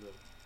the